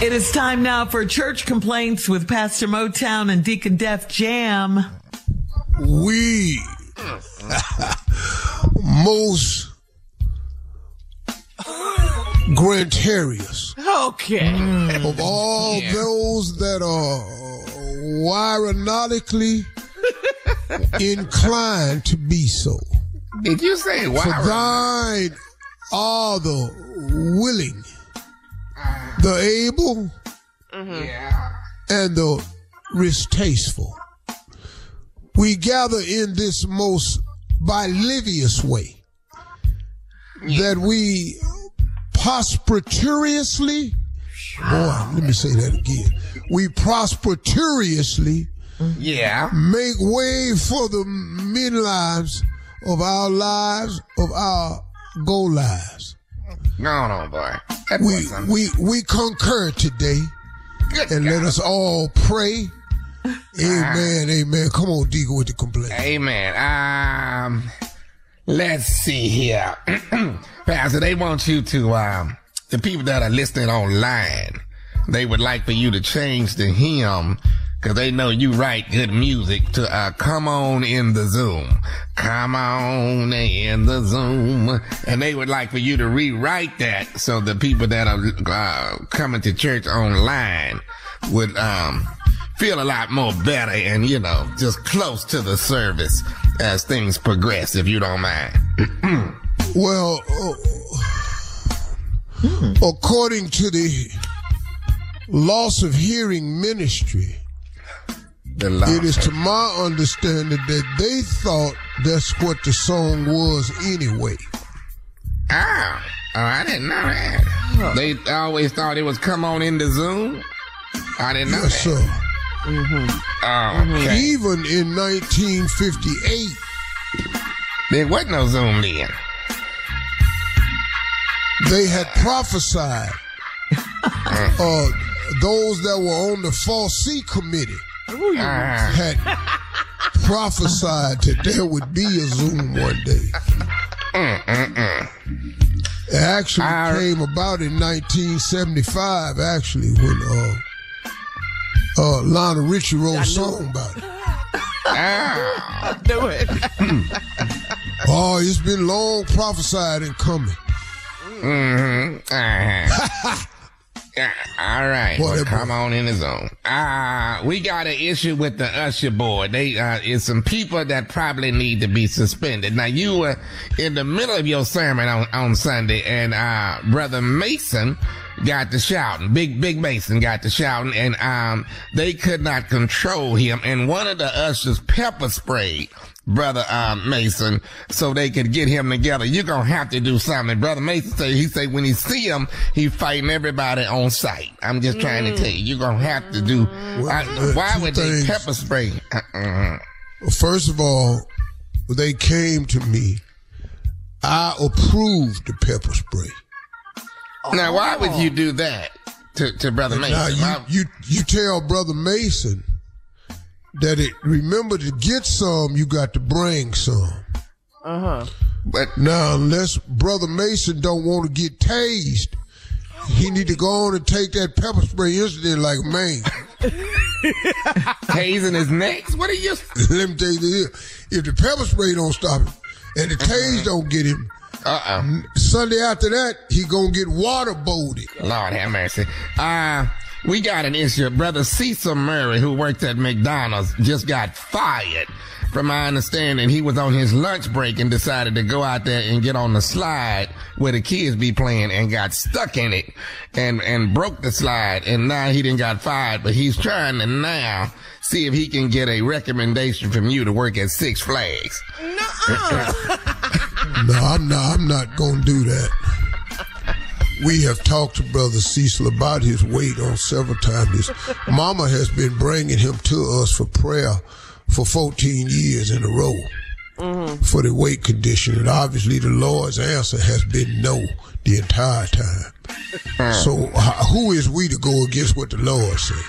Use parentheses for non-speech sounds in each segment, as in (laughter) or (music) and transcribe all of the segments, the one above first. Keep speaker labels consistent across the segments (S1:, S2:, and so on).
S1: It is time now for church complaints with Pastor Motown and Deacon Def Jam.
S2: We (laughs) most Grantarius
S1: Okay.
S2: of all those that are aeronautically (laughs) inclined to be so.
S3: Did you say
S2: For
S3: wow?
S2: thine are the willing, the able, mm-hmm.
S3: Yeah.
S2: and the distasteful. We gather in this most bilivious way that we prosperously, boy, let me say that again. We prosperously
S3: Yeah.
S2: make way for the men lives of our lives, of our goal lives.
S3: Go on, boy. That
S2: We, we, we concur today
S3: Good
S2: and let us all pray. (laughs) Amen, amen. Come on, Deacon, with the complaint.
S3: Amen. Um, let's see here. (clears throat) Pastor, they want you to, um, the people that are listening online, they would like for you to change the hymn because they know you write good music to, uh, come on in the Zoom. Come on in the Zoom. And they would like for you to rewrite that so the people that are, uh, coming to church online would, um, feel a lot more better and, you know, just close to the service as things progress, if you don't mind. (clears throat)
S2: Well, uh, according to the loss of hearing ministry,
S3: The law.
S2: it is to my understanding that they thought that's what the song was anyway.
S3: Oh, oh, I didn't know that. They always thought it was come on in the Zoom. I didn't know
S2: Yes,
S3: that.
S2: sir. Mm-hmm.
S3: Oh, mm-hmm. okay.
S2: Even in 1958,
S3: There wasn't no Zoom then.
S2: they had prophesied (laughs) uh, those that were on the Forsee committee
S3: Ah,
S2: had prophesied that there would be a Zoom one day. It actually
S3: I-
S2: came about in 1975, actually, when uh, uh, Lionel Richie wrote a song about it.
S3: ah, (laughs)
S1: Do it. (laughs)
S2: Oh, it's been long prophesied and coming.
S3: mhm, uh-huh. (laughs) All right. Well, come on in the zone. Uh, we got an issue with the usher board. They, uh, it's some people that probably need to be suspended. Now, you were in the middle of your sermon on, on Sunday and, uh, Brother Mason got to shouting. Big, Big Mason got to shouting and, um, they could not control him. And one of the ushers pepper sprayed brother um, Mason so they could get him together. You're gonna have to do something. Brother Mason say he say when he see him, he fighting everybody on sight. I'm just trying to tell you, you're gonna have to do. Well, uh, why would things. they pepper spray? Uh-uh.
S2: Well, first of all, they came to me. I approved the pepper spray.
S3: Now, why would you do that to, to Brother Mason?
S2: Now, you, you, you tell Brother Mason that it remember to get some, you got to bring some.
S4: Uh huh.
S2: But now, unless Brother Mason don't want to get tased, he need to go on and take that pepper spray incident like man. (laughs)
S3: Tasing his necks? What are you?
S2: Let me tell you this: if the pepper spray don't stop him, and the tase don't get him,
S3: uh-uh.
S2: Sunday after that, he gonna get waterboarded.
S3: Lord have mercy. Uh, we got an issue. Brother Cecil Murray, who worked at McDonald's, just got fired. From my understanding, he was on his lunch break and decided to go out there and get on the slide where the kids be playing and got stuck in it and, and broke the slide. And now he didn't got fired, but he's trying to now see if he can get a recommendation from you to work at Six Flags.
S2: no, (laughs) I'm not, I'm not going to do that. We have talked to Brother Cecil about his weight on several times. His mama has been bringing him to us for prayer for 14 years in a row mm-hmm. for the weight condition. And obviously the Lord's answer has been no the entire time. Mm. So uh, who is we to go against what the Lord said?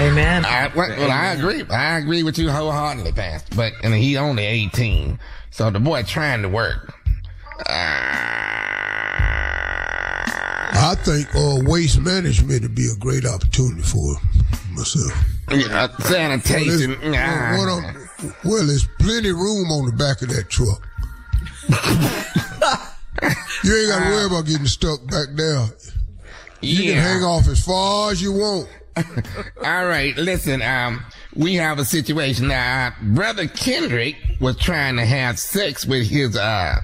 S1: Amen.
S3: I, well, well, I agree. I agree with you wholeheartedly, Pastor. But I mean, he only 18. So the boy trying to work. Uh,
S2: I think uh, waste management would be a great opportunity for myself.
S3: Yeah, sanitation.
S2: Well, nah. well, there's plenty room on the back of that truck. you ain't got to worry about getting stuck back there. You yeah. can hang off as far as you want. (laughs)
S3: All right, listen. Um, we have a situation now. Brother Kendrick was trying to have sex with his uh,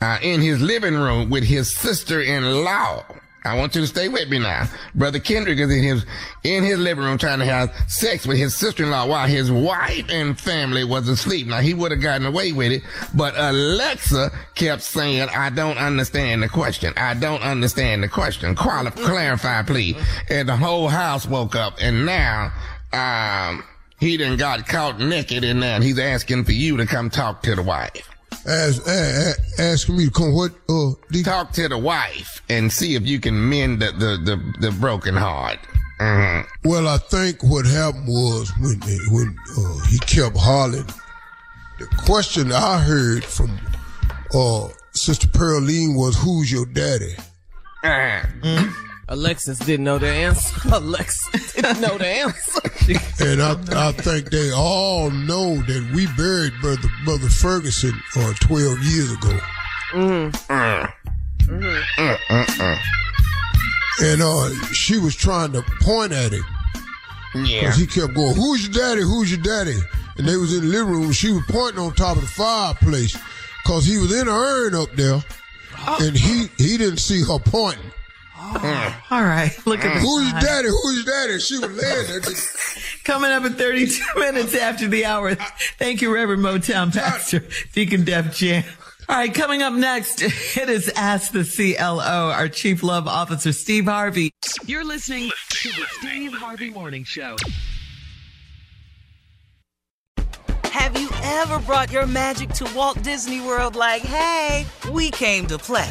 S3: uh in his living room with his sister-in-law. I want you to stay with me now. Brother Kendrick is in his, in his living room trying to have sex with his sister-in-law while his wife and family was asleep. Now he would have gotten away with it, but Alexa kept saying, I don't understand the question. I don't understand the question. Quali- clarify, please. And the whole house woke up and now, um, he done got caught naked in there and he's asking for you to come talk to the wife
S2: ask, ask, asking me to come what uh
S3: talk to the wife and see if you can mend the the the, the broken heart. Mm-hmm.
S2: Well, I think what happened was when when uh, he kept hollering. The question I heard from uh, Sister Pearline was, "Who's your daddy?"
S3: Uh-huh. Mm-hmm.
S4: Alexis didn't know the answer. (laughs) Alexis didn't know the answer.
S2: and I, I think they all know that we buried Brother, Brother Ferguson uh, 12 years ago.
S4: Mm-hmm.
S2: Mm-hmm. And uh, she was trying to point at him.
S3: Yeah.
S2: Because he kept going, Who's your daddy? Who's your daddy? And they was in the living room. She was pointing on top of the fireplace because he was in an urn up there. Oh. And he, he didn't see her pointing.
S1: Oh, (laughs) all right. Look at this.
S2: Who's your daddy? Who's your daddy? She was laying there. (laughs)
S1: Coming up in 32 (laughs) minutes after the hour. Thank you, Reverend Motown Pastor, Deacon Def Jam. All right, coming up next, it is Ask the CLO, our Chief Love Officer, Steve Harvey.
S5: You're listening to the Steve Harvey Morning Show.
S6: Have you ever brought your magic to Walt Disney World like, hey, we came to play?